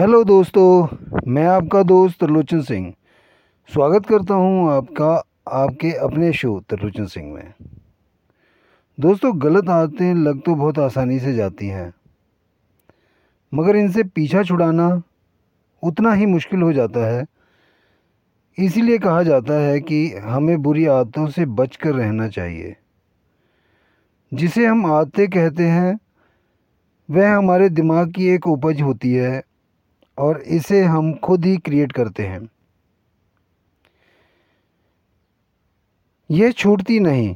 Hello दोस्तों, मैं आपका दोस्त त्रिलोचन सिंह। स्वागत करता हूँ आपका, आपके अपने शो त्रिलोचन सिंह में। दोस्तों, गलत आदतें लग तो बहुत आसानी से जाती हैं, मगर इनसे पीछा छुड़ाना उतना ही मुश्किल हो जाता है। इसीलिए कहा जाता है कि हमें बुरी आदतों से बच कर रहना चाहिए। जिसे हम आदतें कहते हैं, वह हमारे दिमाग की एक उपज होती है और इसे हम खुद ही क्रिएट करते हैं। यह छूटती नहीं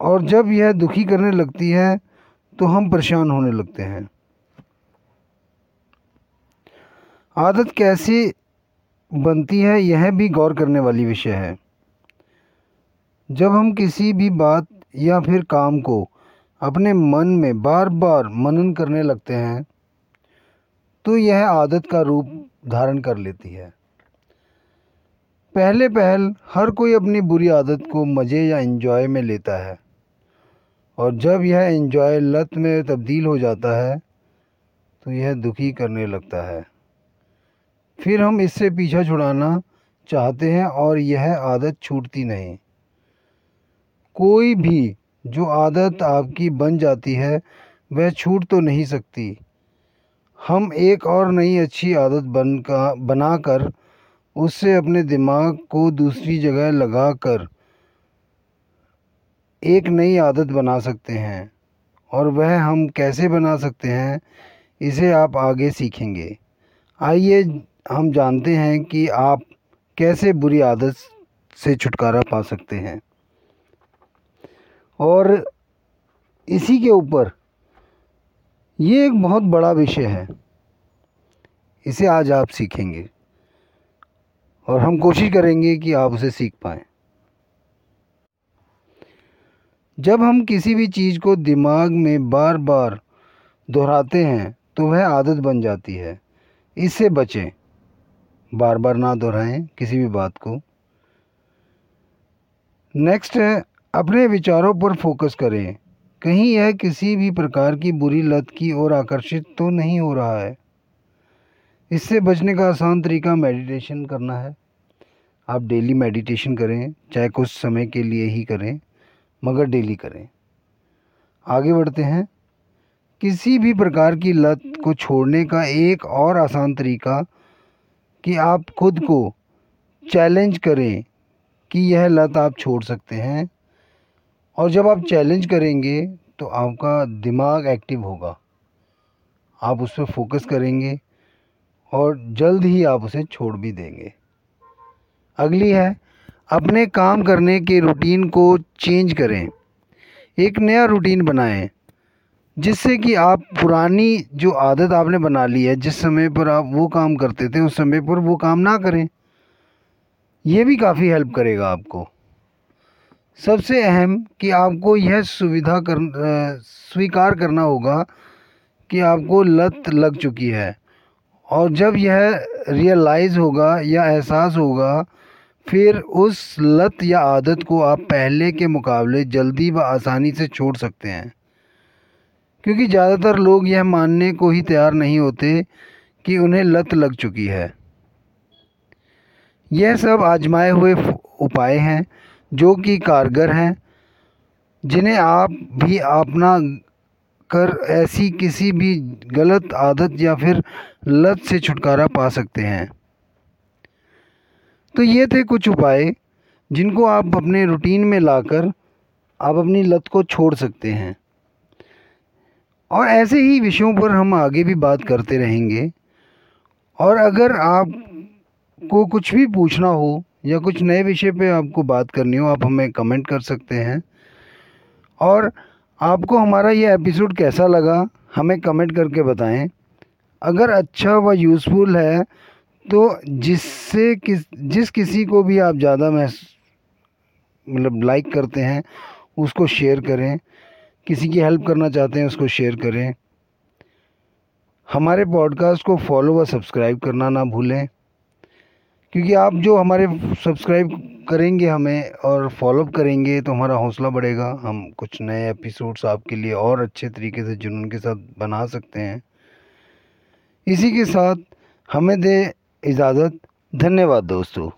और जब यह दुखी करने लगती है तो हम परेशान होने लगते हैं। आदत कैसी बनती है, यह भी गौर करने वाली विषय है। जब हम किसी भी बात या फिर काम को अपने मन में बार बार मनन करने लगते हैं तो यह आदत का रूप धारण कर लेती है। पहले पहल हर कोई अपनी बुरी आदत को मज़े या इन्जॉय में लेता है। और जब यह इन्जॉय लत में तब्दील हो जाता है तो यह दुखी करने लगता है। फिर हम इससे पीछा छुड़ाना चाहते हैं और यह आदत छूटती नहीं। कोई भी जो आदत आपकी बन जाती है, वह छूट तो नहीं सकती। हम एक और नई अच्छी आदत बन का बना कर उससे अपने दिमाग को दूसरी जगह लगा कर एक नई आदत बना सकते हैं। और वह हम कैसे बना सकते हैं, इसे आप आगे सीखेंगे। आइए, हम जानते हैं कि आप कैसे बुरी आदत से छुटकारा पा सकते हैं। और इसी के ऊपर ये एक बहुत बड़ा विषय है। इसे आज आप सीखेंगे और हम कोशिश करेंगे कि आप उसे सीख पाएँ। जब हम किसी भी चीज़ को दिमाग में बार बार दोहराते हैं तो वह आदत बन जाती है। इससे बचें। बार बार ना दोहराएँ किसी भी बात को। नेक्स्ट है अपने विचारों पर फोकस करें। कहीं यह किसी भी प्रकार की बुरी लत की ओर आकर्षित तो नहीं हो रहा है। इससे बचने का आसान तरीका मेडिटेशन करना है। आप डेली मेडिटेशन करें, चाहे कुछ समय के लिए ही करें, मगर डेली करें। आगे बढ़ते हैं। किसी भी प्रकार की लत को छोड़ने का एक और आसान तरीका कि आप खुद को चैलेंज करें कि यह लत आप छोड़ सकते हैं। और जब आप चैलेंज करेंगे तो आपका दिमाग एक्टिव होगा। आप उस पर फोकस करेंगे और जल्द ही आप उसे छोड़ भी देंगे। अगली है, अपने काम करने के रूटीन को चेंज करें। एक नया रूटीन बनाएँ, जिससे कि आप पुरानी जो आदत आपने बना ली है, जिस समय पर आप वो काम करते थे, उस समय पर वो काम ना करें। ये भी काफ़ी हेल्प करेगा आपको। सबसे अहम कि आपको यह सुविधा कर स्वीकार करना होगा कि आपको लत लग चुकी है। और जब यह रियलाइज़ होगा या एहसास होगा, फिर उस लत या आदत को आप पहले के मुकाबले जल्दी व आसानी से छोड़ सकते हैं। क्योंकि ज़्यादातर लोग यह मानने को ही तैयार नहीं होते कि उन्हें लत लग चुकी है। यह सब आजमाए हुए उपाय हैं। जो कि कारगर हैं, जिन्हें आप भी अपना कर ऐसी किसी भी गलत आदत या फिर लत से छुटकारा पा सकते हैं। तो ये थे कुछ उपाय जिनको आप अपने रूटीन में लाकर आप अपनी लत को छोड़ सकते हैं। और ऐसे ही विषयों पर हम आगे भी बात करते रहेंगे। और अगर आप को कुछ भी पूछना हो या कुछ नए विषय पे आपको बात करनी हो, आप हमें कमेंट कर सकते हैं। और आपको हमारा ये एपिसोड कैसा लगा, हमें कमेंट करके बताएँ। अगर अच्छा व यूज़फुल है तो जिससे किस, जिस किसी को भी आप ज़्यादा महस मतलब लाइक करते हैं, उसको शेयर करें। किसी की हेल्प करना चाहते हैं, उसको शेयर करें। हमारे पॉडकास्ट को फॉलो व सब्सक्राइब करना ना भूलें। क्योंकि आप जो हमारे सब्सक्राइब करेंगे हमें और फॉलोअप करेंगे तो हमारा हौसला बढ़ेगा। हम कुछ नए एपिसोड्स आपके लिए और अच्छे तरीके से जुनून के साथ बना सकते हैं। इसी के साथ हमें दे इजाज़त। धन्यवाद दोस्तों।